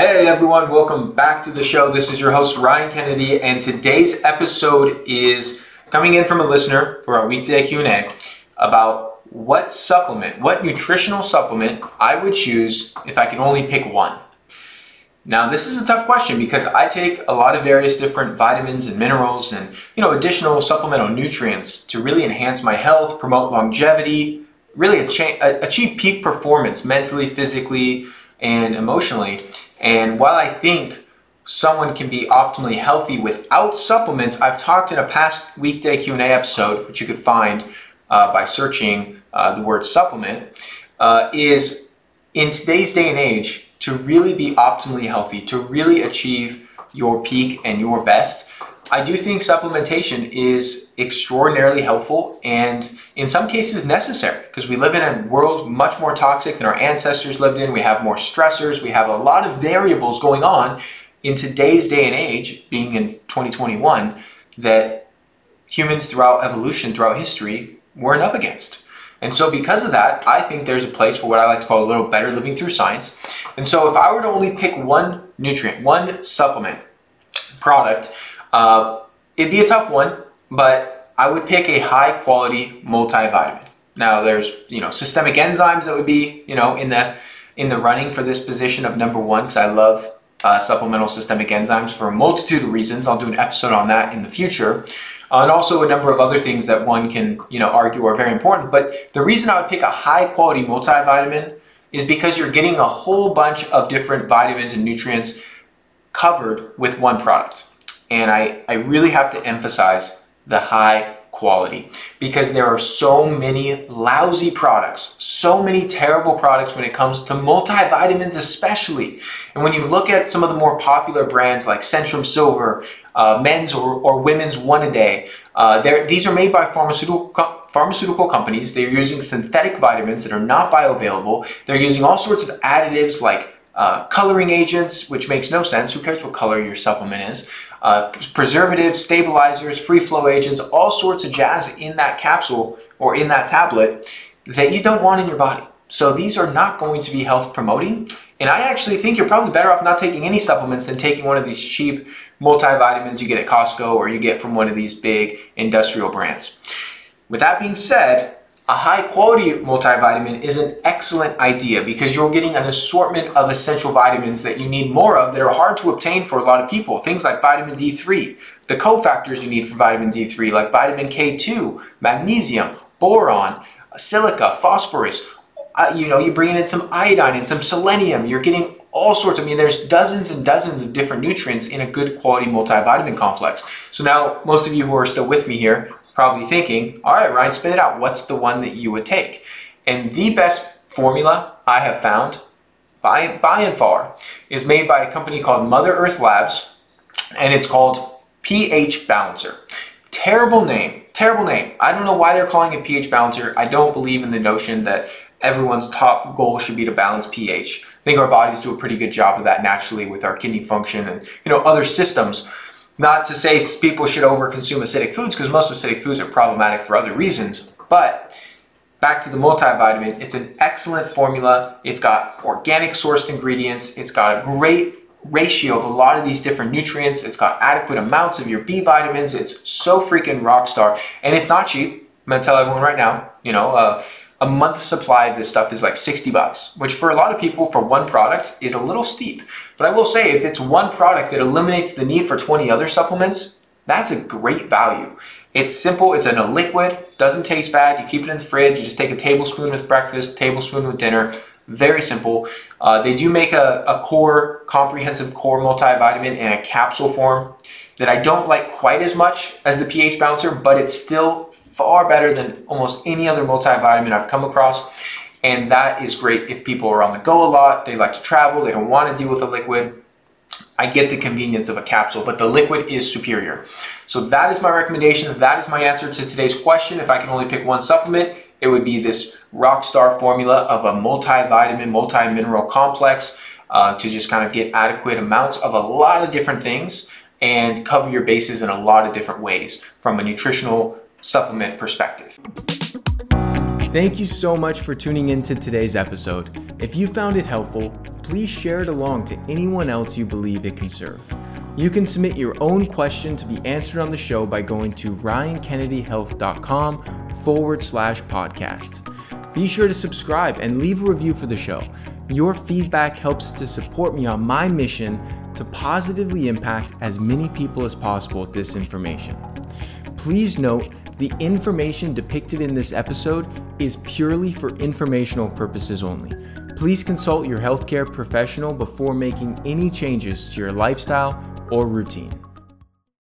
Hey everyone, welcome back to the show. This is your host Ryan Kennedy and today's episode is coming in from a listener for our weekday Q&A about what supplement, what nutritional supplement I would choose if I could only pick one. Now, this is a tough question because I take a lot of various different vitamins and minerals and, you know, additional supplemental nutrients to really enhance my health, promote longevity, really achieve peak performance mentally, physically, and emotionally. And while I think someone can be optimally healthy without supplements, I've talked in a past weekday Q&A episode, which you could find uh, by searching uh, the word supplement, uh, is in today's day and age, to really be optimally healthy, to really achieve your peak and your best, I do think supplementation is extraordinarily helpful and in some cases necessary because we live in a world much more toxic than our ancestors lived in. We have more stressors, we have a lot of variables going on in today's day and age, being in 2021, that humans throughout evolution, throughout history, weren't up against. And so, because of that, I think there's a place for what I like to call a little better living through science. And so, if I were to only pick one nutrient, one supplement product uh, it'd be a tough one, but I would pick a high quality multivitamin. Now there's you know systemic enzymes that would be you know in the in the running for this position of number one because I love uh, supplemental systemic enzymes for a multitude of reasons. I'll do an episode on that in the future. Uh, and also a number of other things that one can, you know, argue are very important. But the reason I would pick a high quality multivitamin is because you're getting a whole bunch of different vitamins and nutrients covered with one product. And I, I really have to emphasize the high quality because there are so many lousy products, so many terrible products when it comes to multivitamins, especially. And when you look at some of the more popular brands like Centrum Silver, uh, men's or, or women's one a day, uh, these are made by pharmaceutical pharmaceutical companies. They're using synthetic vitamins that are not bioavailable. They're using all sorts of additives like uh, coloring agents, which makes no sense. Who cares what color your supplement is? Uh, preservatives, stabilizers, free flow agents, all sorts of jazz in that capsule or in that tablet that you don't want in your body. So these are not going to be health promoting. And I actually think you're probably better off not taking any supplements than taking one of these cheap multivitamins you get at Costco or you get from one of these big industrial brands. With that being said, a high quality multivitamin is an excellent idea because you're getting an assortment of essential vitamins that you need more of that are hard to obtain for a lot of people. Things like vitamin D3, the cofactors you need for vitamin D3, like vitamin K2, magnesium, boron, silica, phosphorus. Uh, you know, you're bringing in some iodine and some selenium. You're getting all sorts. I mean, there's dozens and dozens of different nutrients in a good quality multivitamin complex. So now, most of you who are still with me here probably thinking, all right, Ryan, spit it out. What's the one that you would take? And the best formula I have found by, by and far is made by a company called Mother Earth Labs, and it's called pH Balancer. Terrible name, terrible name. I don't know why they're calling it pH Balancer. I don't believe in the notion that everyone's top goal should be to balance pH. I think our bodies do a pretty good job of that naturally with our kidney function and you know other systems. Not to say people should overconsume acidic foods because most acidic foods are problematic for other reasons, but back to the multivitamin, it's an excellent formula. It's got organic sourced ingredients. It's got a great ratio of a lot of these different nutrients. It's got adequate amounts of your B vitamins. It's so freaking rock star. And it's not cheap. I'm gonna tell everyone right now, you know, uh, a month supply of this stuff is like 60 bucks, which for a lot of people for one product is a little steep. But I will say if it's one product that eliminates the need for 20 other supplements, that's a great value. It's simple, it's in a liquid, doesn't taste bad. You keep it in the fridge, you just take a tablespoon with breakfast, tablespoon with dinner. Very simple. Uh, they do make a, a core, comprehensive core multivitamin in a capsule form that I don't like quite as much as the pH Balancer, but it's still far better than almost any other multivitamin I've come across. And that is great if people are on the go a lot, they like to travel, they don't want to deal with a liquid. I get the convenience of a capsule, but the liquid is superior. So that is my recommendation. That is my answer to today's question. If I can only pick one supplement, it would be this Rockstar formula of a multivitamin, multi-mineral complex uh, to just kind of get adequate amounts of a lot of different things and cover your bases in a lot of different ways from a nutritional supplement perspective. Thank you so much for tuning into today's episode. If you found it helpful, please share it along to anyone else you believe it can serve. You can submit your own question to be answered on the show by going to ryankennedyhealth.com forward slash podcast. Be sure to subscribe and leave a review for the show. Your feedback helps to support me on my mission to positively impact as many people as possible with this information. Please note the information depicted in this episode is purely for informational purposes only. Please consult your healthcare professional before making any changes to your lifestyle or routine.